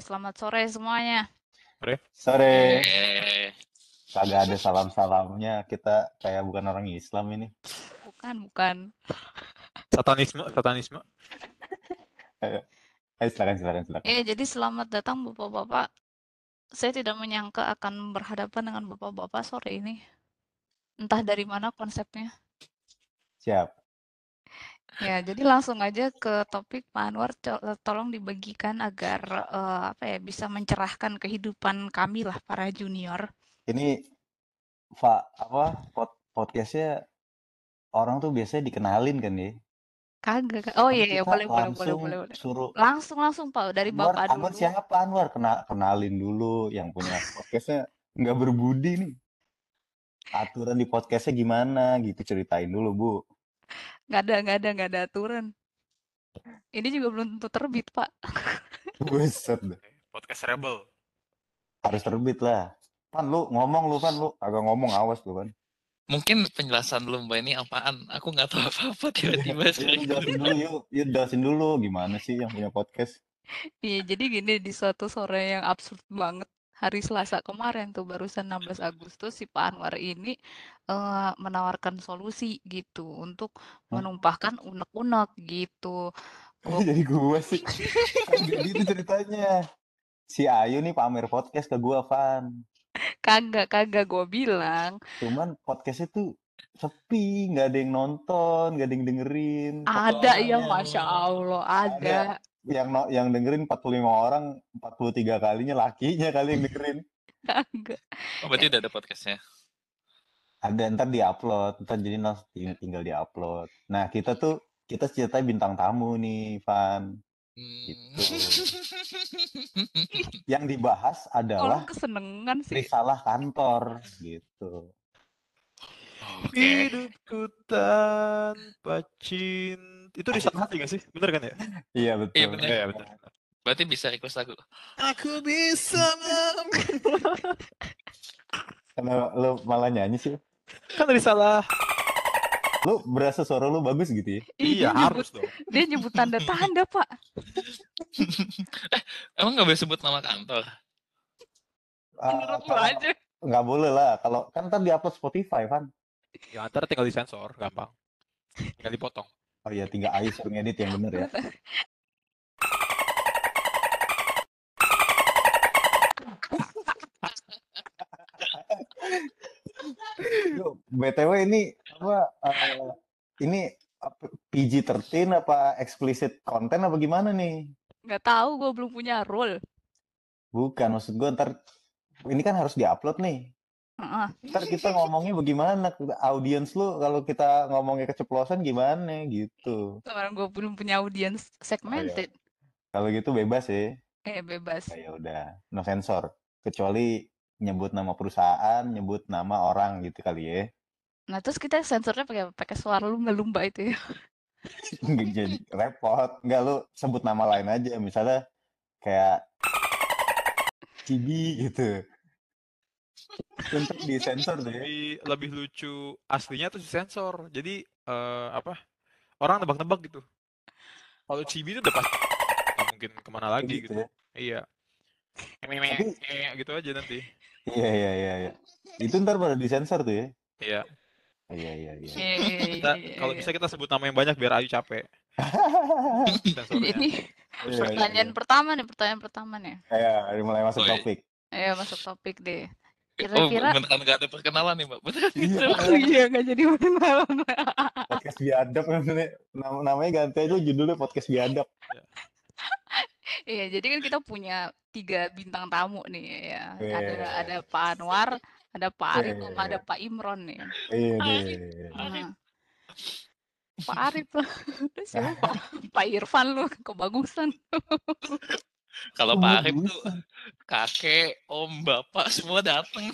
selamat sore semuanya. Sore. Sore. Eh, Kagak ada salam-salamnya. Kita kayak bukan orang Islam ini. Bukan, bukan. Satanisme, satanisme. Ayo silakan silakan silakan. Eh, jadi selamat datang Bapak-bapak. Saya tidak menyangka akan berhadapan dengan Bapak-bapak sore ini. Entah dari mana konsepnya. Siap. Ya, jadi langsung aja ke topik Pak Anwar, co- tolong dibagikan agar eh, apa ya bisa mencerahkan kehidupan kami lah para junior. Ini Pak apa pod podcastnya orang tuh biasanya dikenalin kan ya. Kagak. Oh iya, iya, boleh, boleh, boleh, boleh, boleh. suruh Langsung, langsung Pak, dari Anwar, Bapak Anwar dulu. siapa Anwar? Kena, kenalin dulu yang punya podcastnya nggak berbudi nih. Aturan di podcastnya gimana gitu ceritain dulu Bu. Nggak ada, nggak ada, nggak ada aturan. Ini juga belum tentu terbit, Pak. Buset dah. Podcast Rebel. Harus terbit lah. Pan lu ngomong lu Pan lu agak ngomong awas lu Pan. mungkin penjelasan lu mbak ini apaan? Aku nggak tahu apa-apa tiba-tiba Yuk, sekarang. jelasin dulu yuk, yuk jelasin dulu gimana sih yang punya podcast. Iya, jadi gini di suatu sore yang absurd banget hari Selasa kemarin tuh barusan 16 Agustus si Pak Anwar ini eh, menawarkan solusi gitu untuk menumpahkan unek-unek gitu. Gua Jadi gua sih. Gak gitu ceritanya. Si Ayu nih pamer podcast ke gua, Van. kagak kagak gue bilang Cuman podcastnya tuh sepi, nggak ada yang nonton, nggak ada yang dengerin. ada ya. Masya Allah ada. Yang no, yang dengerin 45 orang, 43 kalinya lakinya kali yang dengerin. Kagak. Oh, berarti udah ada podcastnya. Ada ntar di-upload, ntar jadi ting- tinggal di-upload. Nah, kita tuh kita ceritanya bintang tamu nih, Van. Hmm. Gitu. Yang dibahas Orang adalah kesenengan sih. risalah kantor gitu. Oke. Hidupku tanpa cinta. Itu di saat hati gak sih? Bener kan ya? Iya betul. Iya, bener. Iya, bener. Berarti bisa request lagu. Aku bisa Kenapa lu malah nyanyi sih? Kan risalah. Lu berasa suara lu bagus gitu ya? Iya, dia nyebut, harus dong. dia nyebut tanda-tanda, Pak. Emang nggak boleh sebut nama kantor? Ah, Menurut kalau aja. nggak boleh lah. Kalau kan ntar diupload Spotify kan. Ya, ntar tinggal disensor, gampang. Tinggal dipotong. Oh iya, tinggal Ayu suruh ngedit yang bener ya. BTW ini apa? eh, ini apa, PG-13 apa explicit konten apa gimana nih? Nggak tahu, gue belum punya role. Bukan, maksud gue ntar ini kan harus diupload nih. Heeh. Ntar kita ngomongnya bagaimana? Audiens lu kalau kita ngomongnya keceplosan gimana gitu. Sekarang gue belum punya audience segmented. Kalau gitu bebas ya. Eh, bebas. Ya udah, no sensor. Kecuali nyebut nama perusahaan, nyebut nama orang gitu kali ya. Nah, terus kita sensornya pakai pakai suara lumba-lumba itu ya. Nggak jadi repot. Enggak lu sebut nama lain aja. Misalnya kayak Cibi gitu. Untuk disensor deh. Lebih, lebih lucu aslinya tuh sensor. Jadi, eh, apa? Orang nebak-nebak gitu. Kalau Cibi itu udah pasti nggak mungkin ke mana lagi Gitu gitu. ya. Iya. Tapi- Eh, gitu aja nanti. Iya iya iya iya. Itu ntar pada disensor tuh ya. Iya. Iya iya iya. Iya, iya, Kita iya, kalau iya. bisa kita sebut nama yang banyak biar Ayu capek. Jadi Iya, iya, pertanyaan iya. pertama nih, pertanyaan pertama nih. Ya, mulai masuk iya. topik. Ayo masuk topik deh. Oh, Kira-kira beneran nggak ada perkenalan nih mbak? Beneran Iya. gitu? Oh iya nggak jadi malam. podcast biadab namanya. Nam- namanya ganti aja judulnya podcast biadab. Iya, jadi kan kita punya tiga bintang tamu nih ya. Ada Iya. ada Pak Anwar, ada Pak Arif, Iya. sama ada Pak Imron nih. Iya Arif. deh. Nah, Pak Arif. Terus siapa? Pak Irfan lu kebagusan. Kalau Oh, Pak Arif tuh bagusan. kakek, om, bapak semua datang.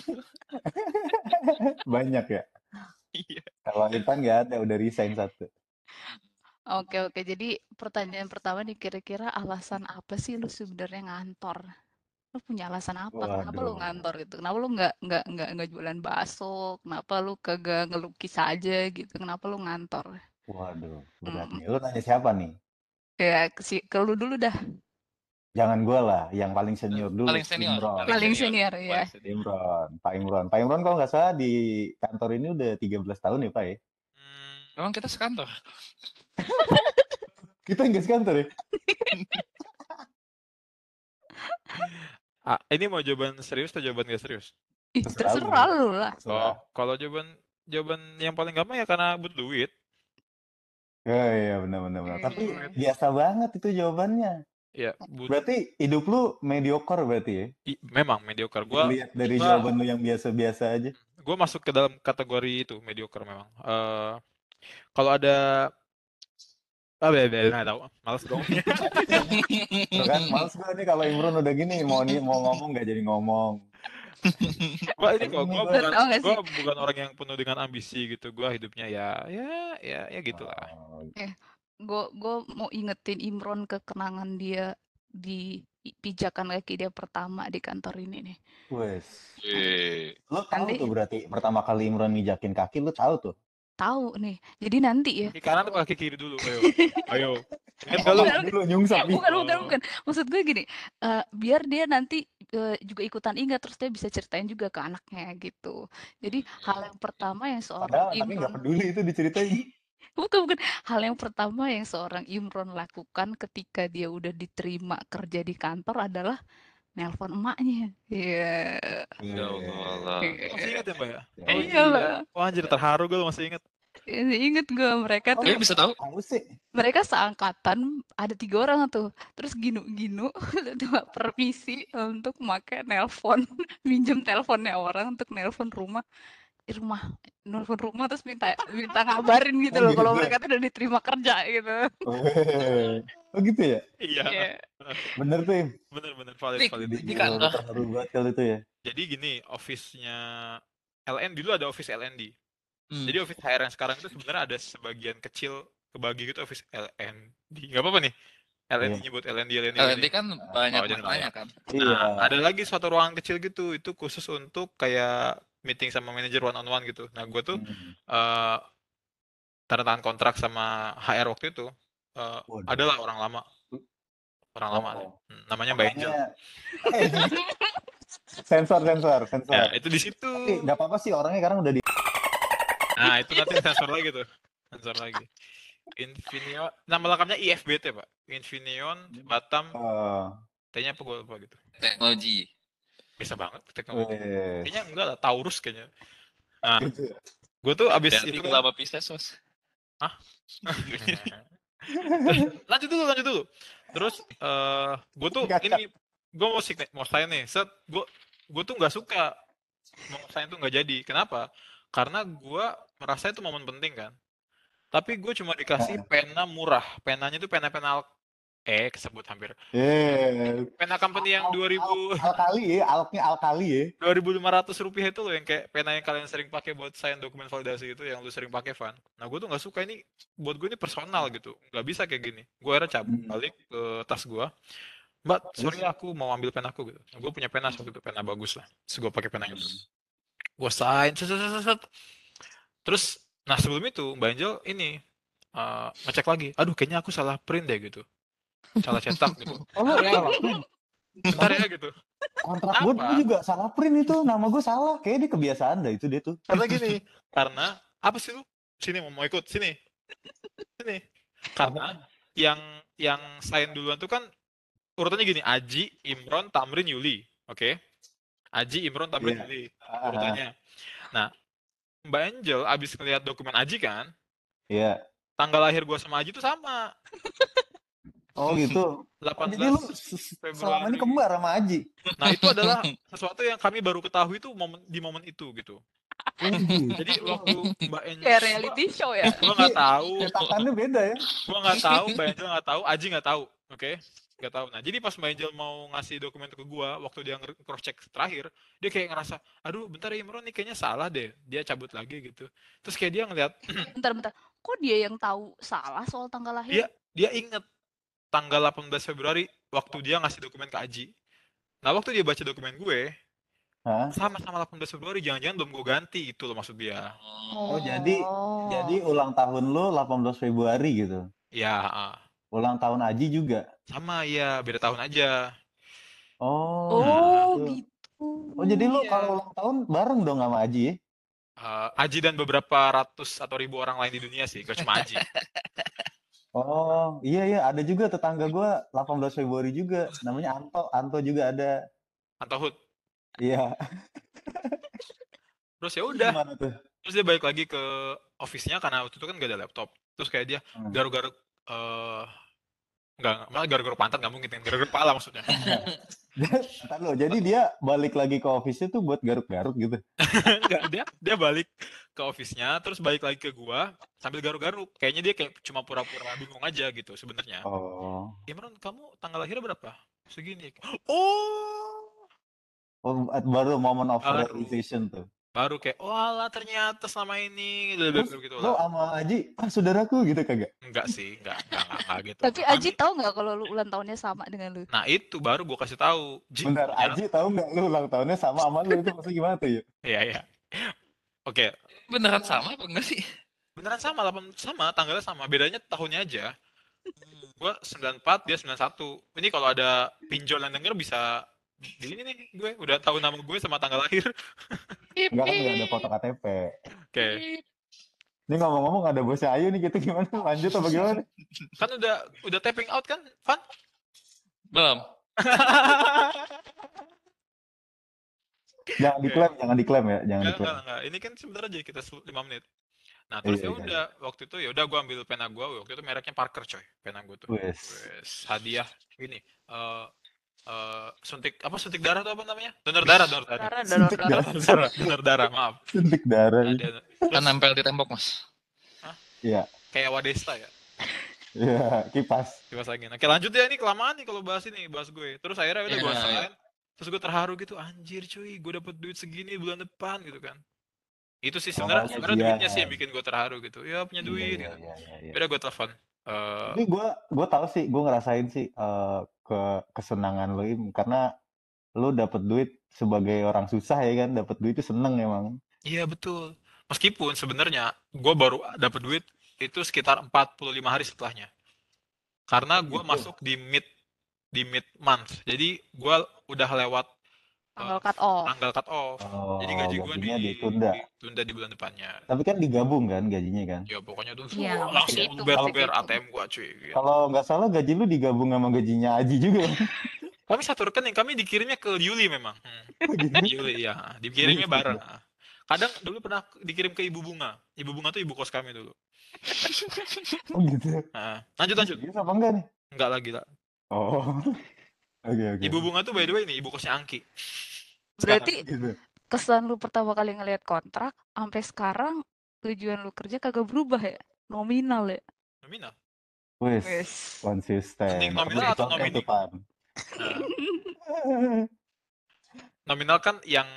Banyak ya. Iya. Kalau Irfan nggak ada, udah resign satu. Oke oke, jadi pertanyaan pertama nih kira-kira alasan apa sih lu sebenarnya ngantor? Lu punya alasan apa? Kenapa lu Waduh. ngantor gitu? Kenapa lu nggak nggak nggak nggak jualan bakso? Kenapa lu kagak ngelukis aja gitu? Kenapa lu ngantor? Waduh, berat Mm. nih. Lu nanya siapa nih? Ya ke, si, ke lu dulu dah. Jangan gue lah, yang paling senior dulu. Paling senior, Imron. Paling senior, ya. Imron, Pak Imron. Pak Imron kalau nggak salah di kantor ini udah 13 tahun ya Pak ya? Hmm, Emang kita sekantor. Kita nggak sekantor ya? ah, ini mau jawaban serius atau jawaban gak serius? Ih, Terserah lu. terserah lu lah. Oh, kalau jawaban jawaban yang paling gampang ya karena butuh duit. Ya iya benar benar benar. Tapi Hmm. biasa banget itu jawabannya. Ya, but- Berarti hidup lu mediocre berarti ya? i- memang mediocre. Gua Lihat dari gua- jawaban lu yang biasa-biasa aja. gue masuk ke dalam kategori itu mediocre memang. Eh kalau ada ah beda beda nggak tahu, males dong. Kan males gue nih kalau Imron udah gini mau nih mau ngomong nggak jadi ngomong. Gua ini kok gua- bukan gua bukan orang yang penuh dengan ambisi gitu. Gua hidupnya ya ya ya ya gitulah. Oh, Gue gue mau ingetin Imron ke kenangan dia di pijakan kaki dia pertama di kantor ini nih. Wes. Lu tahu Nanti- tuh berarti pertama kali Imron ngijakin kaki lu tahu tuh. Tahu nih. Jadi nanti ya. Kaki kanan atau kaki kiri dulu? Ayo. Ayo. Ingat gak? Bukan, dulu nyungsap bukan bukan bukan maksud gue gini eh, biar dia nanti eh, juga ikutan ingat terus dia bisa ceritain juga ke anaknya gitu jadi hal yang pertama yang seorang Padahal tapi nggak Imron peduli itu diceritain. Bukan bukan hal yang pertama yang seorang Imron lakukan ketika dia udah diterima kerja di kantor adalah nelpon emaknya iya Ya Allah. Masih ingat ya, Mbak ya? Ya, Oh, Iya lah. Wah, anjir terharu gue masih ingat. inget gue mereka Oh, tuh bisa tahu. Mereka seangkatan ada tiga orang tuh terus ginu-ginu cuma permisi untuk pakai nelpon minjem teleponnya orang untuk nelpon rumah rumah nelpon rumah terus minta minta ngabarin gitu Oh, loh kalau gitu. mereka tuh udah diterima kerja gitu. Oh gitu ya? Iya, Iya. Bener tuh. Im. bener-bener valid valid. Di kantor. kalau itu ya. Jadi gini, office-nya LN dulu ada office LND. Hmm. Jadi office HR yang sekarang itu sebenarnya ada sebagian kecil kebagi gitu office LND. Gak apa-apa nih. LND Iya. nyebut LND, LND, LND kan banyak Oh, maknanya kan. Iya. Nah, ada lagi suatu ruangan kecil gitu, itu khusus untuk kayak meeting sama manajer one on one gitu. Nah, gue tuh Hmm. eh tanda tangan kontrak sama HR waktu itu. eh, Waduh. adalah orang lama. Orang lama. Oh. Hmm, Namanya Mbak Angel. Eh, sensor sensor sensor. Ya, itu di situ. Tapi nggak apa-apa sih orangnya sekarang udah di. Nah, itu nanti sensor lagi tuh. Sensor lagi. Infineon, nama lengkapnya IFBT, Pak. Infineon Batam, Oh, T-nya apa gue lupa gitu. Teknologi. Bisa banget teknologi. wes. Kayaknya enggak lah, Taurus kayaknya. Nah, gue tuh abis Hati-hati itu kelapa Pisces, Mas. lanjut dulu lanjut dulu. Terus eh gue tuh Gak, ini gue mau sign mau sign nih. Set gue gue tuh nggak suka mau sign tuh nggak jadi. Kenapa? Karena gue merasa itu momen penting kan. Tapi gue cuma dikasih pena murah. Penanya tuh pena pena eh kesebut hampir Eh, pena company yang 2000 alkali ya, alknya alkali ya. 2500 rupiah itu loh yang kayak pena yang kalian sering pakai buat sign dokumen validasi itu yang lu sering pakai Van. Nah gue tuh nggak suka ini buat gue ini personal gitu, nggak bisa kayak gini. Gue akhirnya cabut Hmm. balik ke tas gue. Mbak, sorry aku mau ambil pena aku gitu. Nah, gue punya pena waktu itu pena bagus lah. Terus gue pakai pena itu. Gue sign, set, set, set, set. Terus, nah sebelum itu Mbak Angel ini eh, ngecek lagi. Aduh, kayaknya aku salah print deh gitu. Salah cetak gitu. Oh, lu Ya. salah print. Bentar ya gitu. Kontrak gue juga salah print itu, nama gue salah. Kayaknya dia kebiasaan dah itu dia tuh. Karena gini, karena apa sih lu? Sini mau mau ikut sini. Sini. Karena yang yang sign duluan tuh kan urutannya gini, Aji, Imron, Tamrin, Yuli. Oke. Aji, Imron, Tamrin, Iya. Yuli Ah, urutannya. Nah, Mbak Angel abis ngeliat dokumen Aji kan, Iya. tanggal lahir gua sama Aji tuh sama. Oh gitu. 18 Jadi lu s- selama ini Februari. kembar sama Aji. Nah, itu adalah sesuatu yang kami baru ketahui tuh momen di momen itu gitu. Jadi waktu Mbak Angel kayak reality show ya gua nggak tahu Cetakannya beda ya. gua nggak tahu Mbak Angel nggak tahu Aji nggak tahu oke nggak tahu nah jadi pas Mbak Angel mau ngasih dokumen ke gua waktu dia cross check terakhir dia kayak ngerasa aduh bentar ya Imron nih kayaknya salah deh dia cabut lagi gitu terus kayak dia ngeliat bentar bentar kok dia yang tahu salah soal tanggal lahir Iya. dia inget tanggal 18 Februari waktu dia ngasih dokumen ke Aji nah waktu dia baca dokumen gue sama-sama 18 Februari jangan-jangan belum gue ganti itu loh maksud dia Oh, jadi- Jadi ulang tahun lu 18 Februari gitu. ya ah. Ulang tahun Aji juga. Sama ya, beda tahun aja. Oh, Oh, gitu. gitu. Oh, jadi lu Iya. kalau ulang tahun bareng dong sama Aji ya? Eh, Aji dan beberapa ratus atau ribu orang lain di dunia sih, gak cuma Aji. Oh, iya iya ada juga tetangga gua 18 Februari juga. Namanya Anto. Anto juga ada. Antahut. Iya. Terus ya udah, terus dia balik lagi ke office-nya karena waktu itu kan gak ada laptop. Terus kayak dia Hmm. garuk-garuk eh enggak, malah garuk-garuk pantat nggak mungkin, garuk-garuk pala maksudnya. Ntar lo, jadi dia balik lagi ke office tuh buat garuk-garuk gitu. Enggak, dia dia balik ke office-nya, terus balik lagi ke gua sambil garuk-garuk. Kayaknya dia kayak cuma pura-pura bingung aja gitu sebenarnya. Oh. Imran, kamu tanggal lahirnya berapa? Segini. Oh, Oh, baru moment of realization tuh. Baru kayak, walah ternyata selama ini gitu, Terus gitu lo sama Aji, ah saudaraku gitu kagak? Enggak sih, enggak, enggak, enggak, enggak gitu. Tapi Kami- Aji tahu nggak kalau lu ulang tahunnya sama dengan lu? Nah itu baru gua kasih tahu. Ji, Bentar, ternyata- Aji tahu nggak lu ulang tahunnya sama sama lu itu maksudnya gimana tuh ya? Iya, iya. Oke, Beneran sama apa enggak sih? beneran sama, 8, sama, tanggalnya sama, bedanya tahunnya aja. Gua 94, dia 91. Ini kalau ada pinjol yang denger bisa ini nih gue udah tahu nama gue sama tanggal lahir. Enggak kan nggak ada foto KTP. Oke. Ini ngomong-ngomong ada bosnya Ayu nih kita gimana? Lanjut apa gimana? Kan udah udah tapping out kan, Van? Belum. Jangan diklaim, jangan diklaim ya, jangan Enggak, diklaim. enggak, enggak. Ini kan sebentar aja kita 5 menit. Nah, terus Iya, ya iya, udah waktu itu ya udah gua ambil pena gua, waktu itu mereknya Parker coy, pena gua tuh. Wes. Hadiah ini eh eh suntik apa suntik darah tuh apa namanya? Donor darah, donor darah. Darah, darah, Suntik darah. darah. Donor, donor darah, maaf. Suntik darah. Nah, dia- Kan nempel di tembok, Mas. Iya, kayak Wadesta ya. iya, kipas. Kipas angin. Oke, lanjut ya ini kelamaan nih kalau bahas ini, bahas gue. Terus akhirnya udah gue Iya. sign. Terus gue terharu gitu, anjir cuy, gue dapet duit segini bulan depan gitu kan. Itu sih sebenarnya Oh, sebenarnya gajian. duitnya sih yang bikin gue terharu gitu. Ya punya duit. Iya, gitu. iya, iya, iya. Udah gue telepon. Eh, Tapi gue gue tahu sih, gue ngerasain sih eh, ke kesenangan lo Im, karena lo dapet duit sebagai orang susah ya kan, dapet duit itu seneng emang. iya betul. Meskipun sebenarnya gue baru dapet duit itu sekitar 45 hari setelahnya. Karena gue Gitu. masuk di mid di mid month. Jadi gue udah lewat Tanggal cut off. tanggal cut off. Oh, Jadi gaji gue gajinya di, ditunda. ditunda di bulan depannya. Tapi kan digabung kan gajinya kan. Ya pokoknya tuh pasti langsung itu, luber pasti luber itu. ATM gua cuy. gitu. Kalau nggak salah gaji lu digabung sama gajinya Aji juga. Kami satu rekening, kami dikirimnya ke Yuli memang. Hmm. Gitu. Yuli ya, dikirimnya bareng. Kadang dulu pernah dikirim ke Ibu Bunga. Ibu Bunga tuh ibu kos kami dulu. Oh gitu. Nah, lanjut lanjut. Serius apa enggak nih? Enggak lagi lah. Oh. Oke oke. Ibu Bunga tuh by the way nih, ibu kosnya Angki. Berarti Gitu. kesan lu pertama kali ngelihat kontrak sampai sekarang tujuan lu kerja kagak berubah ya? Nominal ya? Nominal. Wes. Konsisten. Mending nominal atau Pan. Nah, nominal kan yang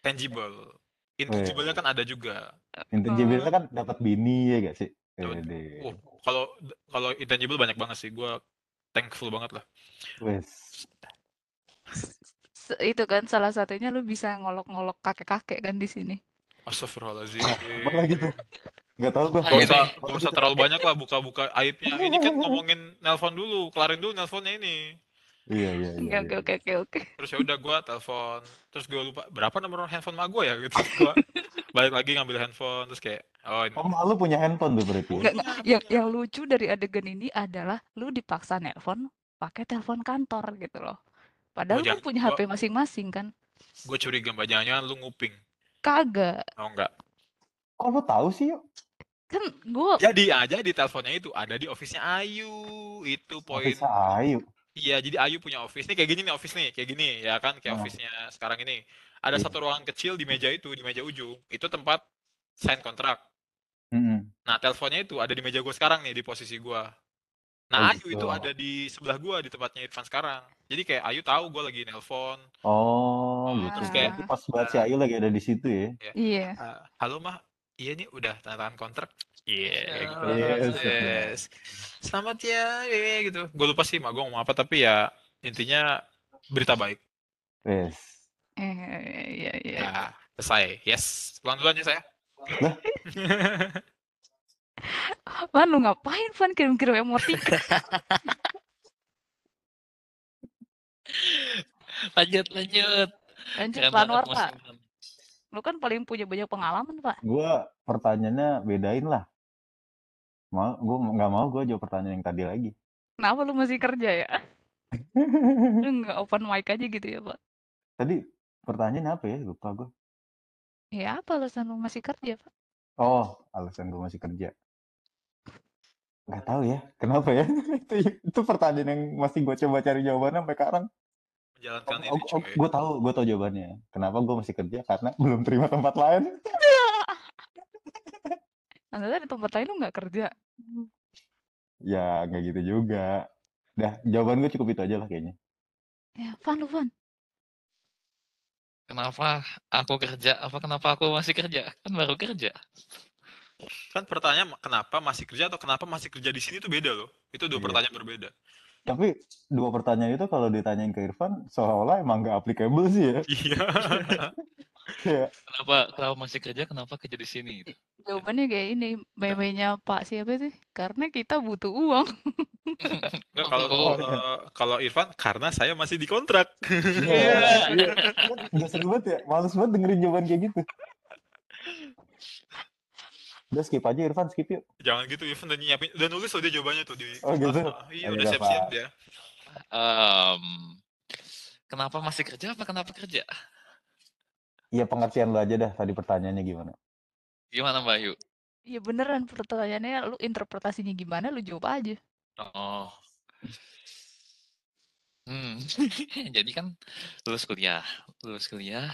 tangible. Intangible-nya kan ada juga. Intangible kan dapat bini ya gak sih? Oh, kalau kalau intangible banyak banget sih. Gua thankful banget lah. Itu kan salah satunya lu bisa ngolok-ngolok kakek-kakek kan di sini. Astagfirullahaladzim. Apa lagi tuh? Gak tau gue. Gak usah, gak usah terlalu banyak lah buka-buka aibnya. Ini kan ngomongin nelpon dulu, kelarin dulu nelponnya ini. Iya iya iya. Oke oke oke oke. Terus ya udah gua telepon, terus gue lupa berapa nomor handphone mak gue ya gitu. Gua balik lagi ngambil handphone terus kayak oh ini. Oh, lu punya handphone tuh berarti. ya? Nggak. Yang yang lucu dari adegan ini adalah lu dipaksa nelpon pakai telepon kantor gitu loh. Padahal Oh, lu jangan- punya gua- HP masing-masing kan? Gue curiga mbak jangan-jangan lu nguping. Kagak. Oh enggak. Kok lu tahu sih yuk? Kan gua Jadi aja di teleponnya itu ada di office-nya Ayu. Itu poin. Office Ayu. Iya, jadi Ayu punya office nih kayak gini nih office nih, kayak gini ya kan kayak Oh. office-nya sekarang ini. Ada Iya. satu ruangan kecil di meja itu, di meja ujung. Itu tempat sign kontrak. Mm-mm. Nah, teleponnya itu ada di meja gue sekarang nih, di posisi gue. Nah, Oh, Ayu gitu. itu ada di sebelah gue, di tempatnya Irfan sekarang. Jadi kayak Ayu tahu gue lagi nelpon. Oh, Ah, gitu. terus kayak- Berarti pas banget si Ayu lagi ada di situ ya. iya. "Ah, Halo mah, iya nih udah tanda tangan kontrak. Iya, gitu. Yes, Yes. Selamat ya, iya, gitu. Gue lupa sih mak gue ngomong apa, tapi ya intinya berita baik. Wes. Eh, iya iya. Ya, selesai. Yes. Pulang duluan ya saya. Van lu ngapain Van kirim-kirim emoticon? Lanjut, lanjut. Lanjut Pak. Irfan. Lu kan paling punya banyak pengalaman Pak. Gua pertanyaannya bedain lah. Mau, gue nggak mau gue jawab pertanyaan yang tadi lagi. Kenapa lu masih kerja ya? Lu nggak open mic aja gitu ya Pak? tadi pertanyaan apa ya? Lupa gue. Ya apa alasan lu masih kerja Pak? Oh, alasan gue masih kerja. Nggak tahu ya, kenapa ya? itu, itu pertanyaan yang masih gue coba cari jawabannya sampai sekarang. Menjalankan Oh, ini oh, cuy. gue tahu, gue tahu jawabannya. Kenapa gue masih kerja? Karena belum terima tempat lain. Anda di tempat lain lu nggak kerja? Ya, nggak gitu juga. Dah, jawaban gue cukup itu aja lah kayaknya. Ya Van lu Van. Kenapa aku kerja? Apa kenapa aku masih kerja? Kan baru kerja. Kan pertanyaan kenapa masih kerja atau kenapa masih kerja di sini itu beda loh. Itu dua Iya. pertanyaan berbeda. Tapi dua pertanyaan itu kalau ditanyain ke Irfan, seolah-olah emang nggak applicable sih ya. Iya. Kenapa kenapa masih kerja? Kenapa kerja di sini? Jawabannya kayak ini, meme-nya Pak siapa sih? Karena kita butuh uang. Nggak, kalau Oh, eh, kalau Irfan karena saya masih dikontrak. Iya, iya. Kan Nggak seru banget ya, males banget dengerin jawaban kayak gitu. Udah skip aja Irfan, skip yuk. Jangan gitu Irfan udah nyiapin, udah nulis dia jawabannya tuh di. Oh, gitu? Iya Oh, udah iya, siap-siap Pak. dia. Em, kenapa masih kerja? Apa kenapa kerja? Iya pengertian lu aja dah tadi pertanyaannya gimana. Gimana Mbak Yu? Ya beneran pertanyaannya lu interpretasinya gimana lu jawab aja. Oh. Hmm. Jadi kan lulus kuliah, lulus kuliah.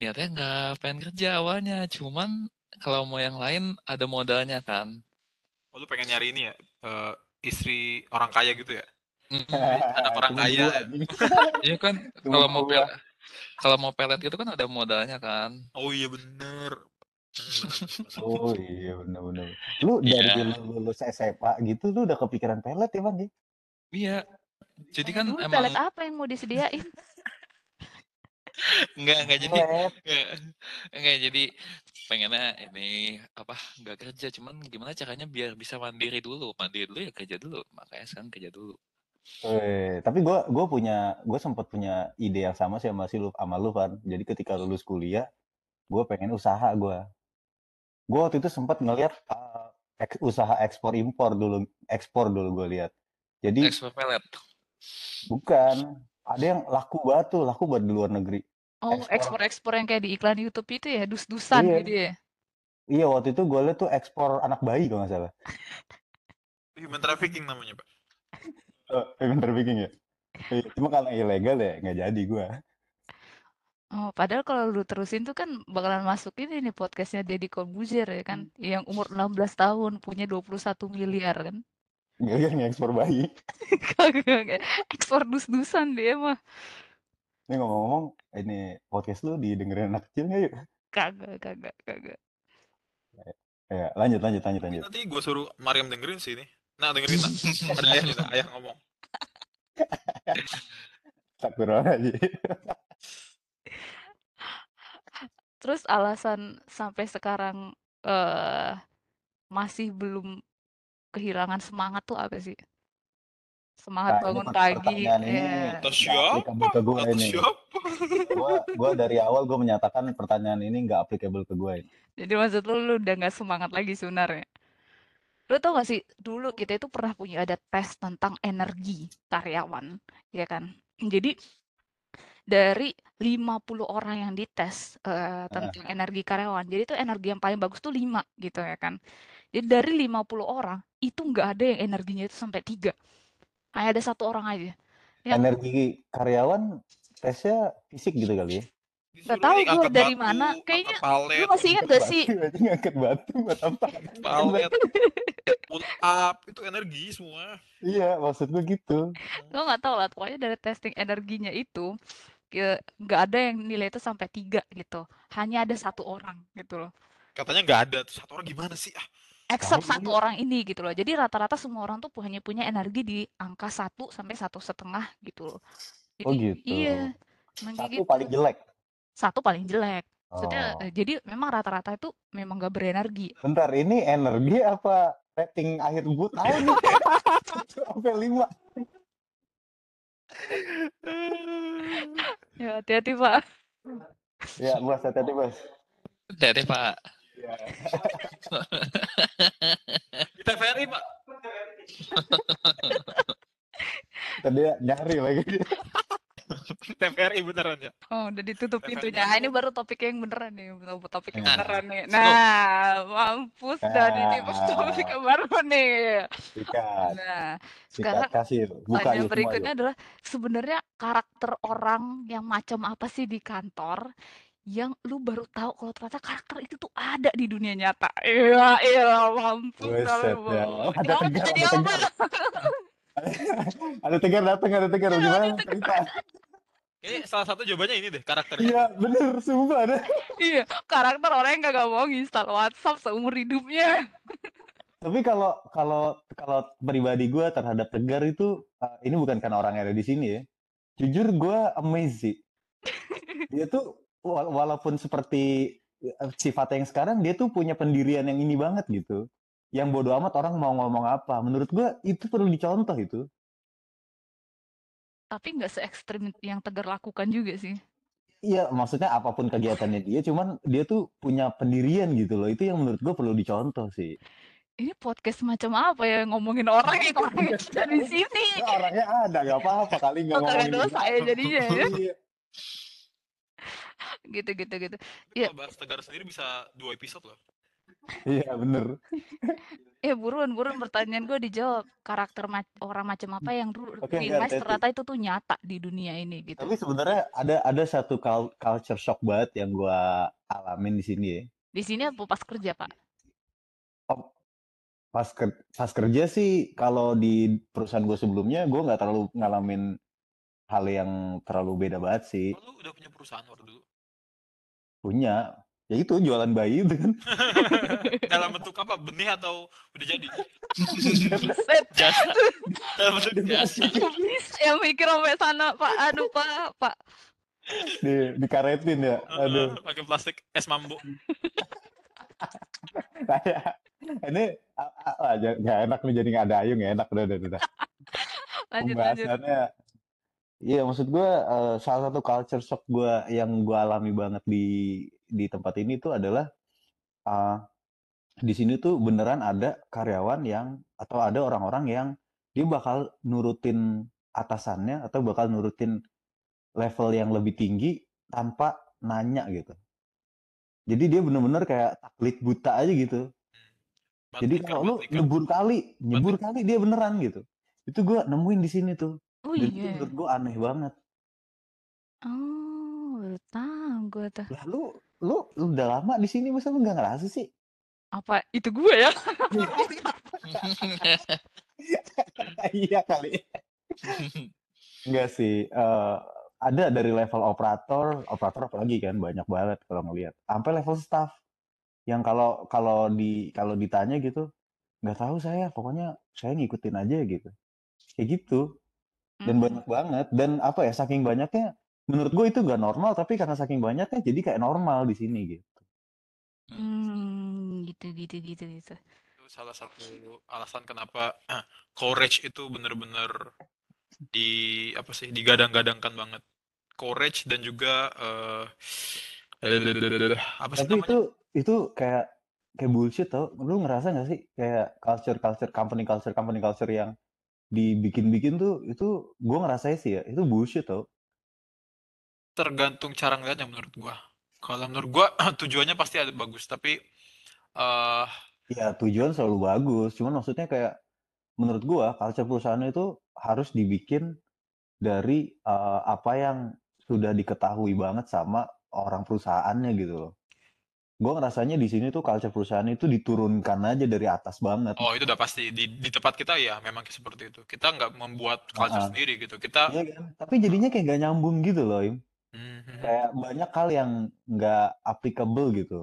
Niatnya nggak pengen kerja awalnya, cuman kalau mau yang lain ada modalnya kan. Oh, lu pengen nyari ini ya, eh, istri orang kaya gitu ya? Mm, Anak orang kaya ya? Iya kan, kalau mau pelet, kalau mau pelet gitu kan ada modalnya kan. Oh iya bener. Oh iya bener-bener. Lu Iya. dari lu lulus SMA gitu lu udah kepikiran pelet ya Bang? ya? Iya. Jadi kan emang pelet apa yang mau disediain? Enggak enggak jadi enggak, enggak jadi pengennya ini apa enggak kerja cuman gimana caranya biar bisa mandiri dulu mandiri dulu ya kerja dulu makanya sekarang kerja dulu Eh, tapi gua gua punya gua sempat punya ide yang sama sih sama si lu sama lu Van. Jadi ketika lulus kuliah, gua pengen usaha gua. Gua waktu itu sempat ngelihat uh, ek- usaha ekspor impor dulu, ekspor dulu gua lihat. Jadi ekspor pelet bukan ada yang laku banget tuh, laku buat di luar negeri. Oh, Ekspor. ekspor-ekspor yang kayak di iklan YouTube itu ya, dus-dusan Iya. gitu ya. Iya waktu itu gue lihat tuh ekspor anak bayi kalau nggak salah. Human trafficking namanya, Pak. Oh, human trafficking ya. Iya, Cuma kalau ilegal ya nggak jadi gua. Oh, padahal kalau lu terusin tuh kan bakalan masuk ini nih podcastnya Deddy Corbuzier ya kan, yang umur 16 tahun punya 21 miliar kan. Nggak kan ngekspor bayi. Kagak. ekspor dus-dusan dia mah. Ini ngomong-ngomong, ini podcast lu didengerin anak kecil nggak yuk? Kagak, kagak, kagak. Ya, lanjut, lanjut, lanjut, lanjut. Nanti gue suruh Mariam dengerin sih ini. Nah, dengerin nak. Ada ayah nih, nak. ayah ngomong. Sakura aja. Terus alasan sampai sekarang eh masih belum kehilangan semangat tuh apa sih? Semangat Nah, bangun pagi. pertanyaan ini ya. Atas nggak siapa? ke gue Atas ini. siapa? Gua, gua dari awal gue menyatakan pertanyaan ini nggak applicable ke gue. Jadi maksud lu, lu udah gak semangat lagi sebenarnya. Lu tau gak sih, dulu kita itu pernah punya ada tes tentang energi karyawan, ya kan? Jadi dari 50 orang yang dites eh, tentang energi karyawan, jadi itu energi yang paling bagus tuh 5 gitu ya kan. Jadi dari 50 orang, itu nggak ada yang energinya itu sampai 3. Hanya ada satu orang aja. Yang Energi karyawan tesnya fisik gitu kali ya? Nggak Disuruh tahu nih gua angkat dari batu, mana. Kayaknya palet, lu masih ingat gak sih? Ngangkat batu buat apa? palet, pull up, itu energi semua. Iya, maksud gue gitu. Gue nggak tahu lah, pokoknya dari testing energinya itu ke- nggak ada yang nilai itu sampai tiga gitu. Hanya ada satu orang gitu loh. Katanya nggak ada. Terus satu orang gimana sih? Ah, Except Tahu satu iya. orang ini gitu loh. Jadi rata-rata semua orang tuh hanya punya energi di angka satu sampai satu setengah gitu loh. Oh Jadi gitu. iya, Satu gitu. paling jelek. Satu paling jelek. Maksudnya, Oh. eee, jadi memang rata-rata itu memang nggak berenergi? Bentar, ini energi apa rating akhir gue tahu nih? 1 sampai 5. Ya, hati-hati, Pak. Ya, Bos, hati-hati, Bos. Hati-hati, Pak. Iya. Di TVRI, Pak. Entar dia nyari lagi. TVRI beneran ya? Oh, udah ditutup TVRI pintunya. Ah, ini baru topik yang beneran nih, topik yang Nah. beneran nih. Nah, mampus dah ini pas topik yang baru nih. Sikat, Nah, sekarang kasih. Buka semua berikutnya yuk. adalah sebenarnya karakter orang yang macam apa sih di kantor yang lu baru tahu kalau ternyata karakter itu tuh ada di dunia nyata? Iya, iya, mampus ya. Ada tegar, jadi ada apa? tegar. Ada tegar datang, ada tegar Ada gimana tegar. cerita? Kayaknya salah satu jawabannya ini deh, karakter. Iya, bener, sumpah ada. Iya, karakter orang yang kagak mau install WhatsApp seumur hidupnya. Tapi kalau kalau kalau pribadi gue terhadap Tegar itu uh, ini bukan karena orang yang ada di sini ya. Jujur gue amazed sih. Dia tuh walaupun seperti uh, sifatnya yang sekarang dia tuh punya pendirian yang ini banget gitu. Yang bodoh amat orang mau ngomong apa. Menurut gue itu perlu dicontoh itu. Tapi nggak se-ekstrim yang Tegar lakukan juga sih. Iya, maksudnya apa pun kegiatannya dia, cuman dia tuh punya pendirian gitu loh. Itu yang menurut gue perlu dicontoh sih. Ini podcast macam apa ya ngomongin orang yang yang ada di sini. Ya, orangnya ada, gak apa-apa kali nggak Oh, ngomongin dosa ya jadinya ya. Gitu gitu gitu. Itu Iya. kalau bahas Tegar sendiri bisa dua episode loh. Iya, bener. Eh buruan buruan pertanyaan gue dijawab. Karakter ma- orang macam apa yang lu Oke, realize Teti. ternyata itu tuh nyata di dunia ini gitu. Tapi sebenarnya ada ada satu cul- culture shock banget yang gua alamin di sini ya. Di sini apa pas kerja, Pak? Oh, pas ker- pas kerja sih kalau di perusahaan gue sebelumnya gue nggak terlalu ngalamin hal yang terlalu beda banget sih. Oh, lu udah punya perusahaan waktu dulu? Punya ya itu jualan bayi itu kan. Dalam bentuk apa? Benih atau udah jadi? Set. Jasa. Dalam bentuk jasa. Bisa ya mikir sampai sana, Pak. Aduh, Pak, Pak. di dikaretin ya. Aduh. Pakai plastik es mambo. Kayak ini a- a- ah, j- nggak enak nih jadi nggak ada ayung ya enak udah udah udah. Lanjut lanjut. Iya, maksud gue eh, salah satu culture shock gue yang gue alami banget di di tempat ini tuh adalah eh, di sini tuh beneran ada karyawan yang atau ada orang-orang yang dia bakal nurutin atasannya atau bakal nurutin level yang lebih tinggi tanpa nanya gitu. Jadi dia bener-bener kayak taklid buta aja gitu. Jadi Batliker, kalau lu nyebur kali, nyebur kali dia beneran gitu. Itu gue nemuin di sini tuh. Oh Dan itu iya. menurut gue aneh banget. Oh, baru tahu gue tuh. Lah lu lu lu udah lama di sini masa lu nggak ngerasa sih? Apa itu gue ya? Iya kali. Enggak sih. eh, ada dari level operator, operator apalagi kan banyak banget kalau ngelihat. Sampai level staff yang kalau kalau di kalau ditanya gitu nggak tahu saya, pokoknya saya ngikutin aja gitu. Kayak gitu. Dan Mm-mm. banyak banget. Dan apa ya saking banyaknya menurut gue itu nggak normal tapi karena saking banyaknya jadi kayak normal di sini gitu. Hmm, gitu gitu gitu gitu. Itu salah satu alasan kenapa courage itu bener-bener di apa sih digadang-gadangkan banget. Courage dan juga eh apa sih Tapi namanya? itu itu kayak kayak bullshit tau. Lu ngerasa nggak sih kayak culture culture company culture company culture yang dibikin-bikin tuh itu gue ngerasa sih ya itu bullshit tau. Tergantung cara ngeliatnya menurut gua. Kalau menurut gua tujuannya pasti ada bagus, tapi eh Ya tujuan selalu bagus, cuman maksudnya kayak menurut gua culture perusahaan itu harus dibikin dari eh, apa yang sudah diketahui banget sama orang perusahaannya gitu loh. Gue ngerasanya di sini tuh culture perusahaan itu diturunkan aja dari atas banget. oh itu udah pasti di di tempat kita ya memang seperti itu. Kita nggak membuat culture Ah-ah. sendiri gitu. Kita Iya kan? Tapi jadinya kayak gak nyambung gitu loh, Im. Mhm. Kayak banyak hal yang nggak applicable gitu.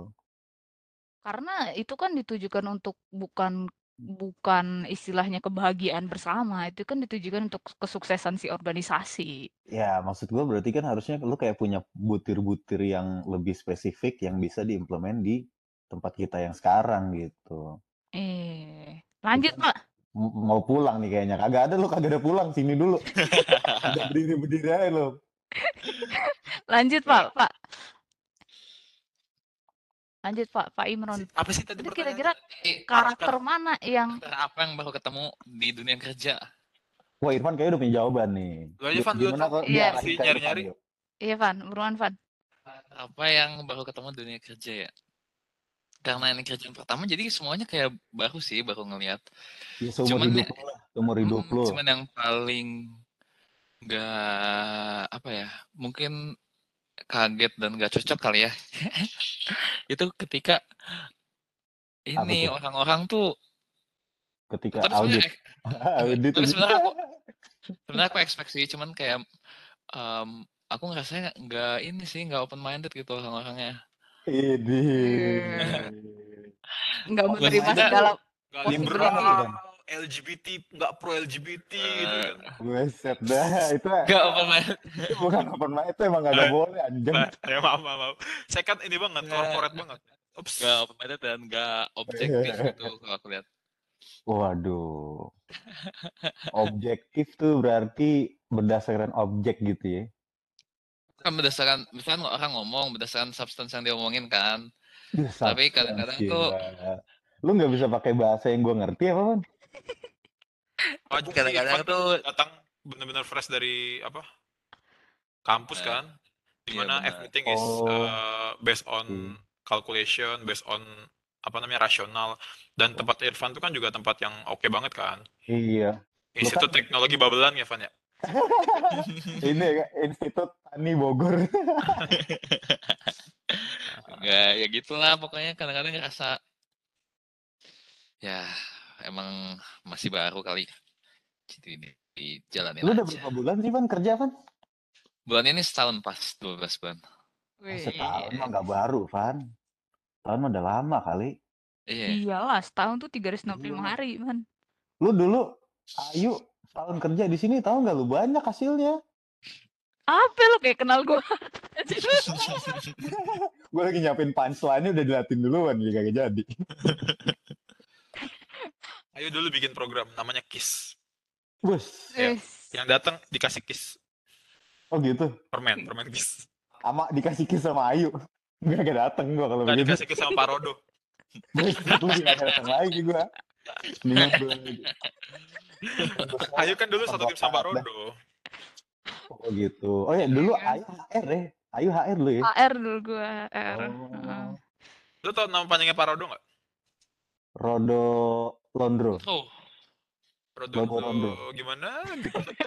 Karena itu kan ditujukan untuk bukan bukan istilahnya kebahagiaan bersama, itu kan ditujukan untuk kesuksesan si organisasi. Ya, maksud gue berarti kan harusnya lu kayak punya butir-butir yang lebih spesifik yang bisa diimplement di tempat kita yang sekarang gitu. Eh, lanjut, Pak. mau pulang nih kayaknya. Kagak ada lu kagak ada pulang sini dulu. Udah berdiri-berdiri aja lu. Lanjut, Pak. Pak. Lanjut, Pak. Pak Imron. Apa sih tadi kira-kira Eh, karakter mana yang apa yang baru ketemu di dunia kerja? Wah, Irfan kayaknya udah punya jawaban nih. Lu aja, Van, dulu, Gimana Van. kok Iya. Irfan nyari-nyari. Iya, Van, buruan, Van. Apa yang baru ketemu dunia kerja ya? Karena ini kerjaan pertama, jadi semuanya kayak baru sih, baru ngelihat. Ya seumur Cuman hidup ya- lu lah. Seumur hidup Hmm, lu. Cuman yang paling nggak apa ya, mungkin kaget dan nggak cocok kali ya. itu ketika ini orang-orang tuh Ketika tapi sebenarnya audit. audit. tapi sebenarnya aku sebenarnya aku ekspek sih cuman kayak em, aku ngerasanya nggak ini sih nggak open minded gitu orang-orangnya Ini. nggak Oh, menerima segala Gak liberal, LGBT, nggak pro LGBT gitu kan. Buset dah. Itu open minded itu bukan open mind. Itu emang gak boleh anjing. Ya maaf, maaf, maaf. Saya kan ini banget, Nggak. corporate banget. Ups. nggak open minded dan nggak objektif gitu kalau aku lihat Waduh. Objektif tuh berarti berdasarkan objek gitu ya. kan berdasarkan misalnya orang ngomong berdasarkan substance yang dia omongin kan Duh, Tapi kadang-kadang tuh- gila. Lu nggak bisa pakai bahasa yang gue ngerti apa, Man? Sih, kadang-kadang tuh datang bener-bener fresh dari apa kampus Eh, kan di mana benar. everything is Oh. uh, based on Hmm. calculation based on apa namanya rasional dan tempat Irfan itu kan juga tempat yang oke banget kan Iya. Institut kan- Teknologi Babelan ya Van ya Ini ya, Institut Tani Bogor. nggak ya gitulah pokoknya kadang-kadang ngerasa ya emang masih baru kali jadi ini dijalanin Lu udah aja berapa bulan sih, Van, kerja, Van? bulan ini setahun pas 12 bulan Wih, Setahun mah nggak baru, Van. Setahun mah udah lama kali. iya Iyalah, setahun tuh 365 Iya. hari, man. Lu dulu, Ayu, setahun kerja di sini tahu nggak lu banyak hasilnya. Apa lo kayak kenal gue? Gue lagi nyiapin punchline-nya udah dilatin duluan, jadi kagak jadi. ayo dulu bikin program namanya KISS Bus. Wis. yang datang dikasih KISS Oh gitu. permen permen KISS Sama dikasih kiss sama Ayu. Gak gak dateng gua kalau begitu. dikasih KISS sama Parodo Buset, lu gak dateng lagi gua. Ayo kan dulu satu tim sama Parodo Oh gitu. Oh ya dulu Iya. Ayu HR ya. Ayu HR lu ya. HR dulu gue, HR. Heeh. Oh. lu tau nama panjangnya Parodo nggak Rodo Londro. oh Rondo. gimana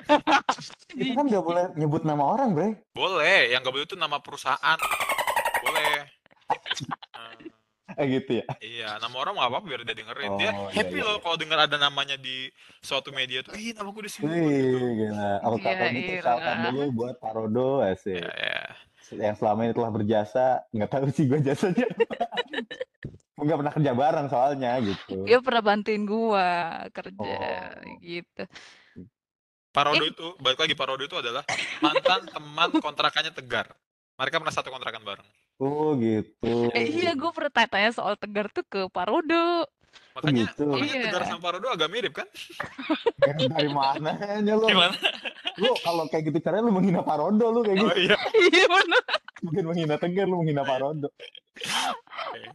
Kita kan gak boleh nyebut nama orang, Bre. boleh yang nggak boleh itu nama perusahaan boleh Eh gitu ya. Iya, nama orang nggak apa-apa biar dia dengerin. Dia Oh, iya, happy iya, loh iya. kalau denger ada namanya di suatu media tuh. Ih, namaku disebut Wih, gitu. gila. Aku Iya, kalau gitu iya. salahkan dulu buat Parodo asik. Ya, ya. Yang selama ini telah berjasa, nggak tahu sih gue jasanya. Nggak pernah kerja bareng soalnya gitu. Dia pernah bantuin gua kerja Oh. gitu. Parodo Eh. itu, balik lagi Parodo itu adalah mantan teman kontrakannya Tegar. Mereka pernah satu kontrakan bareng. Oh gitu. Eh, iya, gue pernah tanya soal Tegar tuh ke Parodo. Makanya, gitu. makanya Iya. Tegar sama Parodo agak mirip kan? Dari mananya lu? gimana Lu kalau kayak gitu caranya lu menghina Parodo lu kayak gitu. Oh iya. Iya bener. Bukan menghina Tegar, lu menghina Parodo.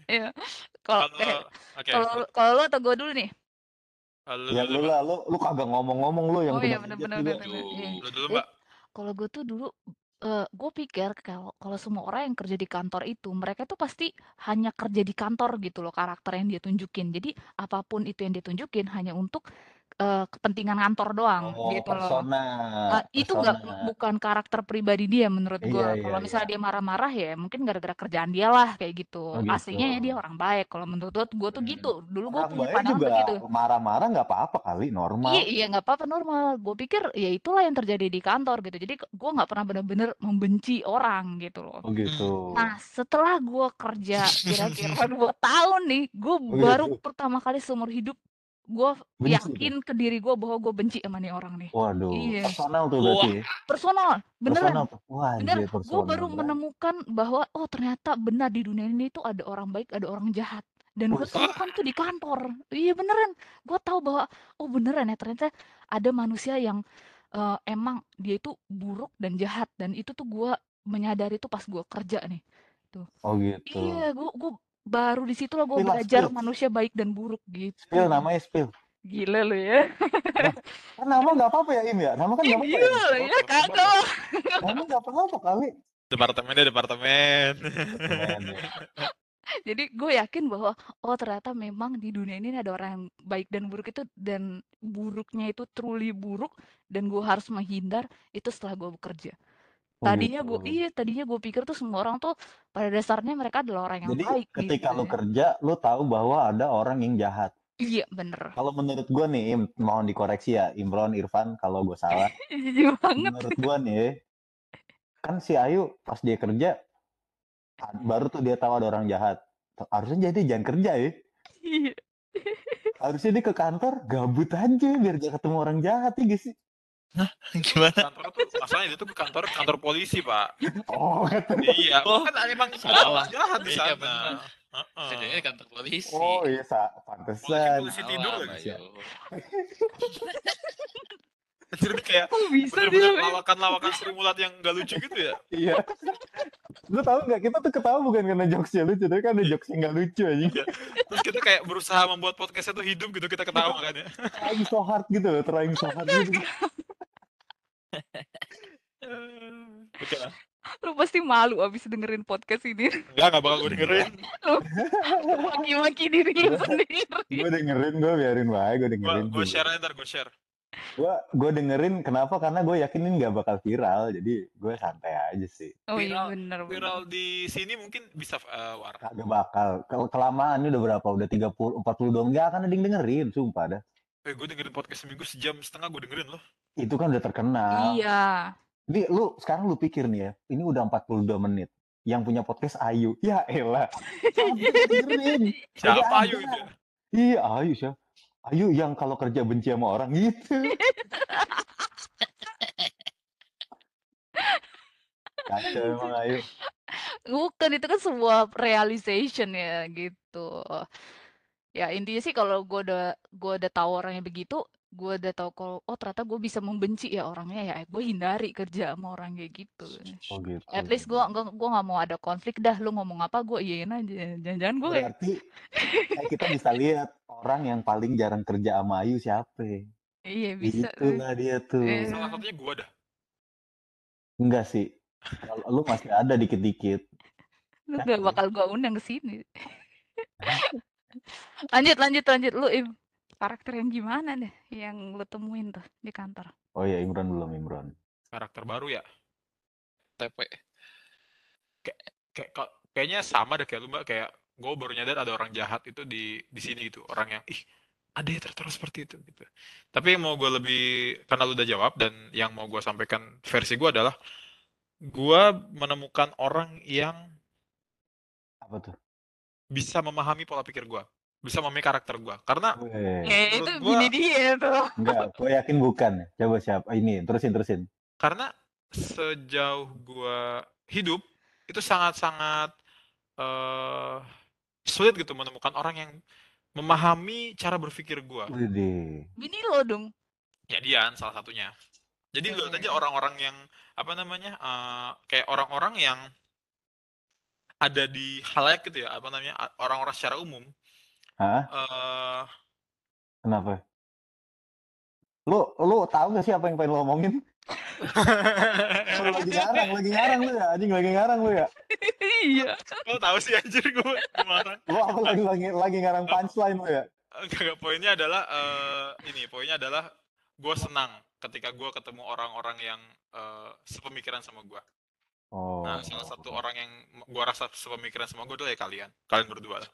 Iya. Kalau Kalau eh, oke, kalau lu- kalau lu atau gue dulu nih? lu Ya dulu, lu lah, lu, lu kagak ngomong-ngomong lu yang Oh iya bener, juga. bener. Iya. Lu dulu, Eh, Mbak. Kalau gue tuh dulu eh gue pikir kalau kalau semua orang yang kerja di kantor itu mereka tuh pasti hanya kerja di kantor gitu loh karakter yang dia tunjukin. Jadi apa pun itu yang dia tunjukin hanya untuk eh, kepentingan kantor doang Oh, gitu loh. persona. Ah, itu nggak persona. bukan karakter pribadi dia menurut Iya, gue. iya, Kalau misalnya iya. dia marah-marah ya mungkin gara-gara kerjaan dia lah kayak gitu. Oh, gitu. Aslinya ya dia orang baik. Kalau menurut gue tuh Hmm. gitu. Dulu gue Orang punya baik pandangan juga begitu. marah-marah nggak apa-apa kali, normal. Iya, iya nggak apa-apa normal. Gue pikir ya itulah yang terjadi di kantor gitu. Jadi gue nggak pernah bener-bener membenci orang gitu loh. Oh gitu. Nah setelah gue kerja kira-kira dua tahun nih, gue Oh, baru gitu. pertama kali seumur hidup gue Benci tuh. yakin ke diri gue bahwa gue benci sama nih orang nih. Waduh, Iya. personal tuh berarti. ya? Personal, beneran. Personal tuh. Wah, Bener, gue baru menemukan bahwa oh ternyata benar di dunia ini tuh ada orang baik, ada orang jahat. Dan gue temukan tuh di kantor. Iya beneran. Gue tahu bahwa oh beneran ya ternyata ada manusia yang eh, emang dia itu buruk dan jahat. Dan itu tuh gue menyadari tuh pas gue kerja nih. Oh gitu. Iya, gue gue baru di situ lah gue belajar spill. manusia baik dan buruk gitu. Spill namanya spill. Gila lu ya. Kan nama nggak apa-apa ya Im ya? Nama kan nggak apa-apa ya? Gila lu ya, kagak. Nama nggak apa-apa kali. Departemennya departemen. Keren ya. Jadi gue yakin bahwa oh ternyata memang di dunia ini ada orang yang baik dan buruk itu dan buruknya itu truly buruk dan gue harus menghindar itu setelah gue bekerja. Oh, Tadinya gue gitu. iya tadinya gue pikir tuh semua orang tuh pada dasarnya mereka adalah orang yang Jadi baik ketika gitu. lu kerja, lu tahu bahwa ada orang yang jahat. Iya bener. Kalau menurut gua nih, Im, mohon dikoreksi ya, Imron, Irfan, kalau gue salah. Banget. menurut gua nih, kan si Ayu pas dia kerja, baru tuh dia tahu ada orang jahat. Harusnya jadi jangan kerja ya. Iya. Harusnya dia ke kantor, gabut aja biar gak ketemu orang jahat ya guys. Gimana? kantor tuh masalahnya dia tuh ke kantor kantor polisi pak. Oh, iya, Oh, kan emang salah. jahat di Iya, sana. benar. Heeh. Kerjanya di kantor polisi. oh iya, sa- pantesan. Polisi tidur Salah, lagi. Anjir ini kayak Kok bisa dia? bener-bener men? lawakan-lawakan Sri Mulat yang gak lucu gitu ya. Iya. Lu tahu nggak kita tuh ketawa bukan karena jokesnya lucu, tapi kan ada jokes yang nggak lucu aja. Terus kita kayak berusaha membuat podcastnya tuh hidup gitu, kita ketawa kan ya. Trying so hard gitu loh, trying so hard gitu. Oke lah. Lu pasti malu abis dengerin podcast ini. Enggak, enggak bakal gue dengerin. Maki-maki diri lu sendiri. gue dengerin, gue biarin wae, gue dengerin. gue share aja ntar, gue share. Gue gue dengerin kenapa? Karena gue yakin ini nggak bakal viral, jadi gue santai aja sih. Oh iya Viral- bener bener. Viral di sini mungkin bisa uh, war. Kagak bakal. Kel- kelamaan ini udah berapa? Udah 30, 40 dong. Nggak akan ada yang dengerin, sumpah dah. Eh, gue dengerin podcast seminggu sejam setengah gue dengerin loh. Itu kan udah terkenal. Iya. Ini lu sekarang lu pikir nih ya, ini udah 42 menit. Yang punya podcast Ayu. Ya elah. Siapa Ayu itu? ya? Iya, Ayu siapa? Ayu yang kalau kerja benci sama orang gitu. Kacau emang Ayu. Bukan itu kan sebuah realization ya gitu. Ya intinya sih kalau gue udah gue udah tahu orangnya begitu, gue udah tahu kalau oh ternyata gue bisa membenci ya orangnya ya, gue hindari kerja sama orang kayak gitu. Oh gitu. At least gue gua, gua nggak mau ada konflik dah. Lu ngomong apa gue iyain aja. Jangan-jangan gue kayak Berarti eh, kita bisa lihat orang yang paling jarang kerja sama Ayu siapa. iya bisa. tuh. Itulah dia tuh. Iya. Salah satunya gue dah. Enggak sih. Kalau lu masih ada dikit-dikit. Lu gak bakal gue undang ke sini. lanjut lanjut lanjut lu Im. Karakter yang gimana deh yang lu temuin tuh di kantor? Oh ya Imron belum Imron. Karakter baru ya. TP. Kayak ka- kayaknya sama deh kayak lu mbak. Kayak gue baru nyadar ada orang jahat itu di di sini gitu. Orang yang ih ada ya ternyata seperti itu gitu. Tapi yang mau gue lebih karena lu udah jawab dan yang mau gue sampaikan versi gue adalah gue menemukan orang yang Apa tuh? bisa memahami pola pikir gue, bisa memahami karakter gue. Karena. Eh itu gua- bini dia tuh. Enggak, gue yakin bukan. Coba siapa? Ini terusin terusin. karena sejauh gua hidup itu sangat-sangat eh sulit gitu menemukan orang yang memahami cara berpikir gua. Widih. Bini lo dong. Ya Dian salah satunya. Jadi lihat aja orang-orang yang apa namanya eh, kayak orang-orang yang ada di halayak gitu ya apa namanya orang-orang secara umum Hah? eh Kenapa? Lu lu tahu gak sih apa yang pengen lo omongin? Lu lagi ngarang, lagi ngarang lu ya, anjing lagi ngarang lu ya. iya. lo tahu sih anjir gua gimana Lu apa lagi lagi lagi ngarang punchline lu ya? Enggak, poinnya adalah eh, ini, poinnya adalah gue senang ketika gue ketemu orang-orang yang eh, sepemikiran sama gue. Oh. Nah, salah satu orang yang gue rasa sepemikiran sama gue adalah ya kalian, kalian berdua. lah.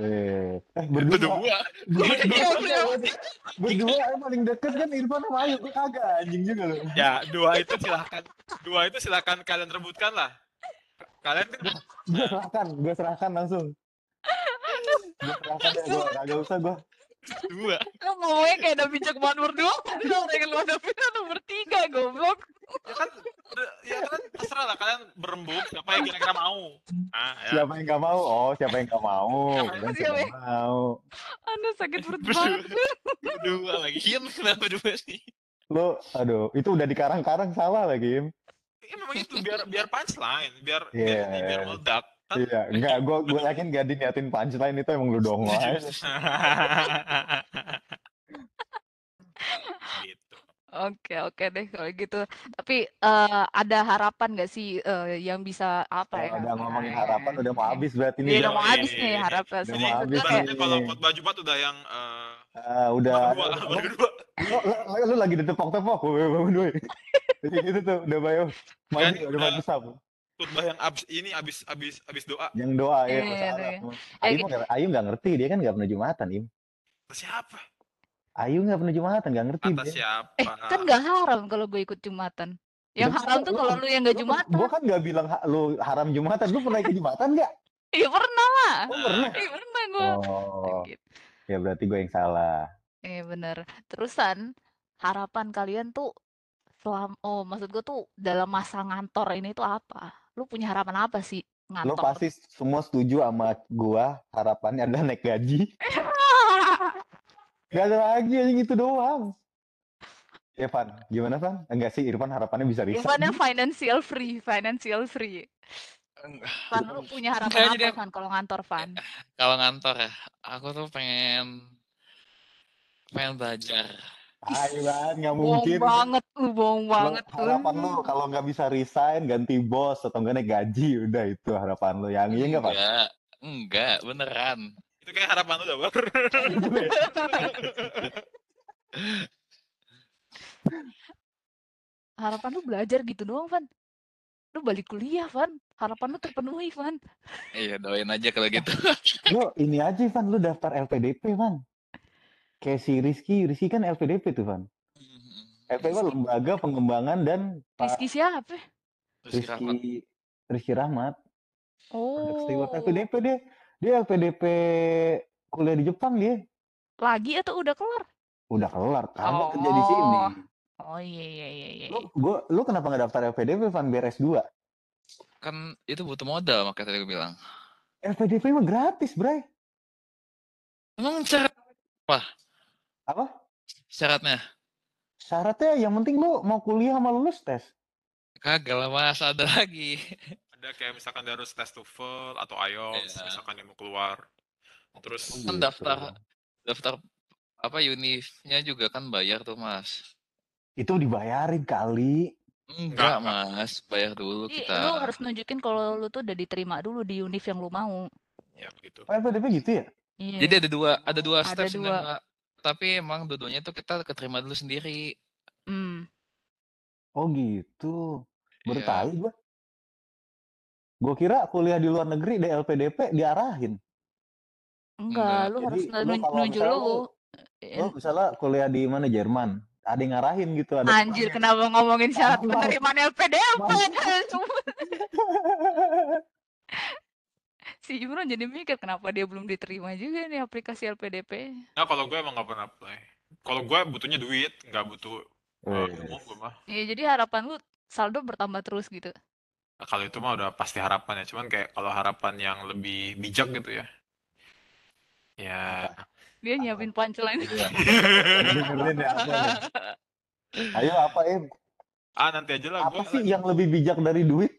Eh, eh berdua. Berdua. Berdua, berdua yang paling deket kan Irfan sama Ayu, gue kagak anjing juga lu. Ya, dua itu silakan, dua itu silakan kalian rebutkan lah. Kalian kan Gue serahkan, gue serahkan langsung. Gue serahkan ya, gue kagak usah gue. Dua. Lu ngomongnya kayak ada bijak banget berdua, lu pengen lu hadapin atau bertiga, goblok. ya kan udah- ya kan terserah lah kalian berembuk siapa yang kira-kira mau ah ya Siapa yang gak mau? Oh, siapa yang gak mau? Siapa siapa yang mau? Aduh sakit perut Berdua. banget. Dua lagi. Ian kenapa dua sih? Lo, aduh, itu udah dikarang-karang salah lagi, Im. ya memang itu biar biar punchline biar Iya. biar ini biar meledak kan Iya, enggak, gue gue yakin gak diniatin punchline itu emang lu dong gitu Oke oke deh kalau gitu. Tapi eh, ada harapan gak sih eh, yang bisa apa Kalau ya? udah ngomongin harapan udah mau habis berarti Iya nih. udah mau Iya, habis iya, nih iya. harapan. Udah mau habis nih. kalau khotbah Jumat udah yang eh Ah, udah, udah- dua dua lu, lu, lu lagi ditepok-tepok, woi, woi, woi. Jadi gitu tuh, udah bayo. Maju, Kan, udah udah. maju sab. khotbah yang abis ini abis abis abis doa Yang doa ya, Iya, bahasa iya, Arab. iya. Ayu, Eh, mah nggak- Ayu nggak ngerti, dia kan nggak pernah Jumatan, Im. siapa Ayu nggak pernah Jumatan, nggak ngerti kata dia. siapa Eh kan gak haram kalau gue ikut jumatan. Yang Lu- haram tuh lu- kalau lu yang gak Lu- jumatan. Gua kan nggak bilang ha- lu haram Jumatan, lu pernah ikut Jumatan nggak? Iya pernah lah. Oh, pernah. Iya pernah gue. Oh, Gitu. ya berarti gue yang salah. Iya bener. Terusan harapan kalian tuh selam oh maksud gue tuh dalam masa ngantor ini tuh apa? Lu punya harapan apa sih Lo ngantor? pasti semua setuju sama gua, harapannya adalah naik gaji. Gak ada lagi yang itu doang. Ya, Van. Gimana, Van? Enggak sih, Irfan harapannya bisa resign. Gimana financial free, financial free. Van, lu punya harapan apa Van kalau ngantor Van? Kalau ngantor ya, aku tuh pengen pengen belajar. Ayo, Van. Nggak Bohong mungkin. banget, lu bohong banget tuh. harapan lu kalau nggak bisa resign, ganti bos, atau enggak naik gaji. Udah, itu harapan lu. Yang iya nggak? Enggak, enggak, beneran. Itu kayak harapan lu udah bar Harapan lu belajar gitu doang, Van. Lu balik kuliah, Van. Harapan lu terpenuhi, Van. Iya, doain aja kalau gitu. Lo ini aja, Van. Lu daftar LPDP, Van. Kayak si Rizky. Rizky kan LPDP tuh, Van. LPDP Rizky. Lembaga Pengembangan dan Pak Rizky siapa? Rahmat. Rizky, Rizky Rahmat. Product Oh. Steward LPDP dia. Dia LPDP kuliah di Jepang dia. Lagi atau udah kelar? Udah kelar, kagak kerja di sini. Oh. Oh iya iya iya iya. Lu, gua, lu kenapa nggak daftar LPDP, Van, biar S2? Kan itu butuh modal, makanya tadi gue bilang. LPDP mah gratis, Bray. Emang syarat Apa? syaratnya? Syaratnya yang penting lu mau kuliah sama lulus tes. Kagak lah mas, ada lagi. Ada kayak misalkan dia harus tes TOEFL atau IELTS Iya. misalkan dia mau keluar terus Kan daftar daftar apa unifnya juga kan bayar tuh mas. Itu dibayarin kali. Enggak Enggak. mas, bayar dulu Jadi kita. lu harus nunjukin kalau lu tuh udah diterima dulu di univ yang lu mau. ya begitu Oh, LPDP gitu ya? Iya. Jadi ada dua, ada dua Ada steps dua. Tapi emang dua-duanya tuh kita keterima dulu sendiri. Hmm. Oh gitu. Baru Iya. tahu gua. Gua kira kuliah di luar negeri di LPDP diarahin. Enggak, Enggak. lu Jadi, harus lu nunjuk lu. Lu misalnya kuliah di mana Jerman, ada yang ngarahin gitu ada Anjir, kenapa ngomongin syarat penerimaan LPDP? si Imron jadi mikir kenapa dia belum diterima juga nih aplikasi LPDP. nah kalau gue emang nggak pernah apply kalau gue butuhnya duit nggak butuh uh, Wes. ilmu gue mah Iya, jadi harapan lu saldo bertambah terus gitu. Nah, kalau itu mah udah pasti harapan ya cuman kayak kalau harapan yang lebih bijak gitu ya ya Dia nyiapin punchline. Iya. Dengerin ya apa nih? Ayo apa Im? ah nanti aja lah Apa gue sih yang lebih bijak dari duit?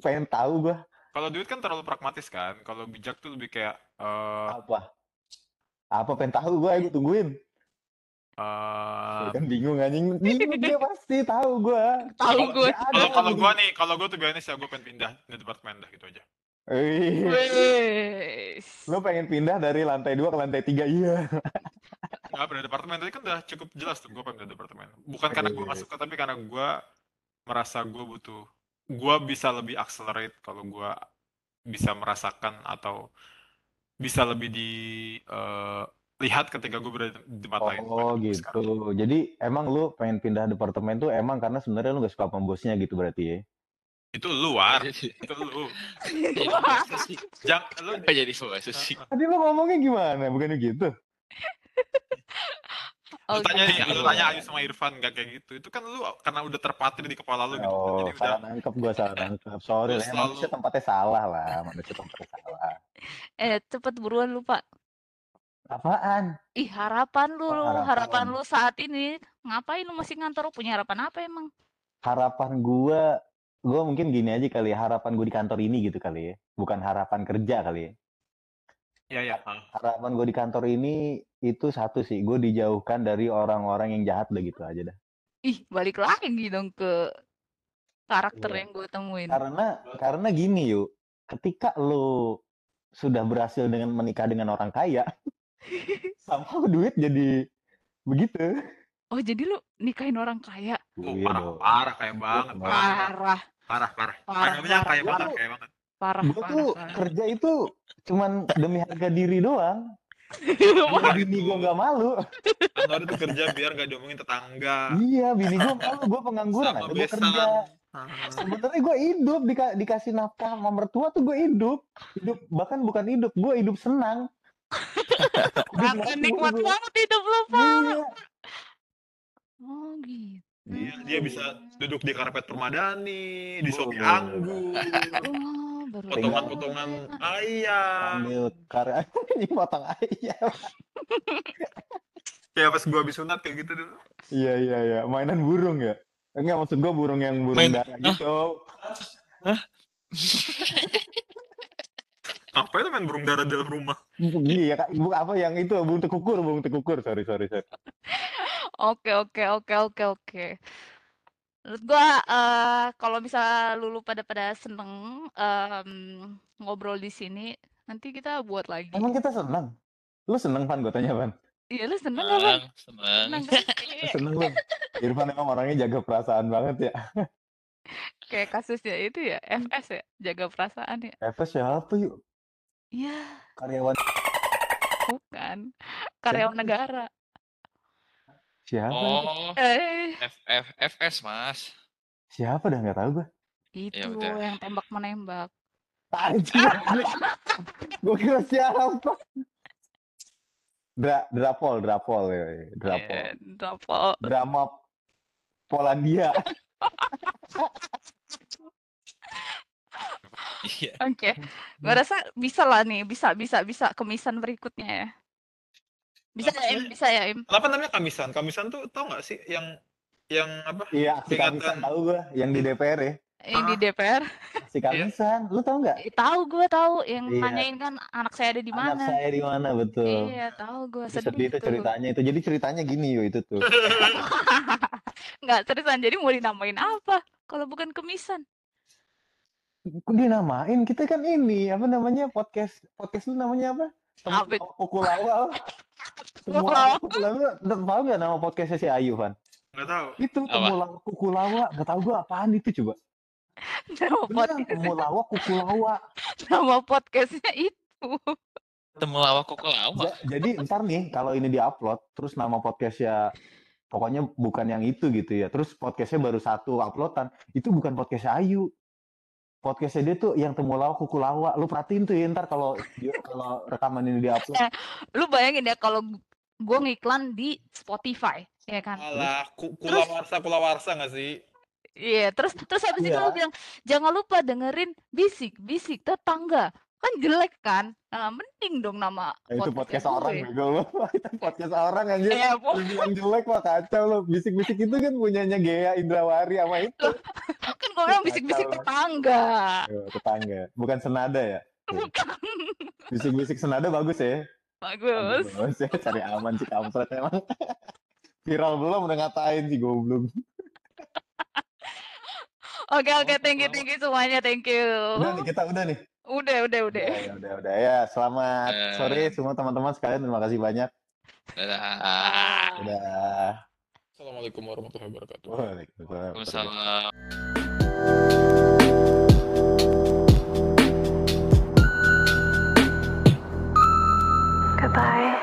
Pengen tahu gua. kalau duit kan terlalu pragmatis kan kalau bijak tuh lebih kayak eh Apa? Apa pengen tahu gua? Ayo gua tungguin. Eh, kan bingung anjing. Bingung dia pasti tahu gua. Tahu gue. Kalau kalau gue nih kalau gue tuh biasanya ya gue pengen pindah di departemen dah gitu aja Eh. Lo pengen pindah dari lantai 2 ke lantai 3 iya. nggak pindah departemen tadi kan udah cukup jelas tuh gue pengen pindah departemen bukan karena gue Iya. nggak suka tapi karena gue merasa gue butuh gue bisa lebih accelerate kalau gue bisa merasakan atau bisa lebih dilihat ketika gue berada di tempat lain Oh gue gitu. sekarang. Jadi emang lu pengen pindah departemen tuh emang karena sebenarnya lu gak suka sama bosnya gitu berarti ya? itu luar Jadi itu lu jangan lu jadi bos sih? Tadi lu ngomongnya gimana? Bukan gitu? Lu Oh, tanya nih, gitu. lu tanya Ayu sama Irfan gak kayak gitu. Itu kan lu karena udah terpatri di kepala lu gitu. Oh, Jadi udah salah nangkep gue salah nangkep. Sorry Lu lah, ya, selalu- manusia tempatnya salah lah, manusia tempatnya salah. Eh, cepet buruan lupa. Apaan? Ih, harapan lu, Oh, harapan. harapan. lu saat ini. Ngapain lu masih ngantor? Punya harapan apa emang? Harapan gue, gue mungkin gini aja kali ya, harapan gue di kantor ini gitu kali ya. Bukan harapan kerja kali ya. Iya, iya. Harapan gue di kantor ini itu satu sih, gue dijauhkan dari orang-orang yang jahat udah gitu aja dah. Ih, balik lagi dong ke karakter Iya. yang gue temuin. Karena karena gini yuk, ketika lo sudah berhasil dengan menikah dengan orang kaya, sama duit jadi begitu. Oh, jadi lu nikahin orang kaya? Oh, Iya parah, dong. parah kayak banget. Parah, Parah, parah. parah. Kayak parah. banget, kayak banget. parah, Gue parah, tuh parah. kerja itu cuman demi harga diri doang. Biar bini gue gak malu. Kantor itu kerja biar gak diomongin tetangga. Iya, bini gue malu. Gue pengangguran Sama aja. Gue kerja. Ah. Sebenarnya gue hidup dika- dikasih nafkah sama mertua tuh gue hidup. Hidup bahkan bukan hidup, gue hidup senang. Rasa nikmat gua. banget hidup lu, Pak. Iya. Oh, gitu. Dia, dia bisa duduk di karpet permadani, di sopi anggur, Oh, baru potongan-potongan ayam. Sambil karya ini potong ayam. Kayak pas gua habis sunat kayak gitu dulu. Iya iya iya, mainan burung ya. Enggak maksud gue burung yang burung Main- darah gitu. Apa itu main burung dara dalam rumah? Iya kak, ibu apa yang itu burung tekukur, burung tekukur. Sorry sorry sorry. Oke, oke, oke, oke, oke. Menurut gua eh kalau bisa lulu pada pada seneng em, ngobrol di sini, nanti kita buat lagi. Emang kita senang? Lu seneng pan gue tanya pan? Iya, lu seneng gak, Bang? Senang, senang. Seneng kan? Lu Iya. seneng lu? Irfan emang orangnya jaga perasaan banget ya. Kayak kasusnya itu ya, FS ya, jaga perasaan ya. Efes siapa yuk? Iya, Karyawan bukan. Karyawan Siapa? negara. siapa? Oh, Eh, F, F, FS, Mas. Siapa dah nggak tahu gue. itu udah. yang tembak menembak. Anjir. gue kira siapa? Dra, drapol, drapol, ya, ya, drapol. Eh, Dapol. Drama Polandia. Iya. Oke, gua rasa bisa lah nih, bisa, bisa, bisa kemisan berikutnya ya. Bisa Apa ya, Im? Bisa ya, Im? Apa namanya kamisan? Kamisan tuh tau gak sih yang yang apa? Iya, Peringatan. kamisan tahu gue, yang di DPR ya. Yang di Ah. DPR. Aksi kamisan, lu tahu nggak? Eh, Tahu gue tahu yang Iya. nanyain kan anak saya ada di Anak mana. saya di mana betul. Iya, tahu gue sedih, sedih itu ceritanya itu. Jadi ceritanya gini yuk itu tuh. Nggak seriusan, jadi mau dinamain apa? Kalau bukan kemisan. Kok dinamain? Kita kan ini apa namanya podcast podcast lu namanya apa? Apa itu? Temulawak Pukul Awal. Temulawak Pukul Awal. Tahu nggak nama podcastnya si Ayu Van? Nggak tahu. Itu Pukul Awal. Nggak tahu gua apaan itu coba. Nama Beneran podcast, Awal. nama podcastnya itu. Temulawak kuku lawak. Ja- jadi ntar nih kalau ini diupload terus nama podcastnya pokoknya bukan yang itu gitu ya terus podcastnya baru satu uploadan itu bukan podcastnya Ayu podcastnya dia tuh yang temulawak kuku lawak lu perhatiin tuh ya ntar kalau dia- kalau rekaman ini diupload Lu bayangin ya kalau gue ngiklan di Spotify, ya kan? Alah, ku- Terus- kulawarsa kulawarsa nggak sih? Iya, terus terus habis itu Iya. lu bilang jangan lupa dengerin bisik bisik tetangga kan jelek kan? Nah, mending dong nama Ya, itu podcast orang gue. bego itu podcast orang anjir Iya, Bu. lu bilang jelek mah kacau lu bisik-bisik itu kan punyanya Gea Indrawari sama itu kan gue bilang bisik-bisik tetangga. Yo, tetangga bukan senada ya Bukan. bisik-bisik senada bagus ya Bagus. Bagus ya, cari aman sih kampret emang. Viral belum udah ngatain sih goblok. Oke oke, thank you thank you semuanya, thank you. Udah nih kita udah nih. Udah, udah, udah. Udah, udah, udah. ya. Selamat uh, sore semua teman-teman sekalian. Terima kasih banyak. Dadah. Dadah. Assalamualaikum warahmatullahi wabarakatuh. Waalaikumsalam. Goodbye.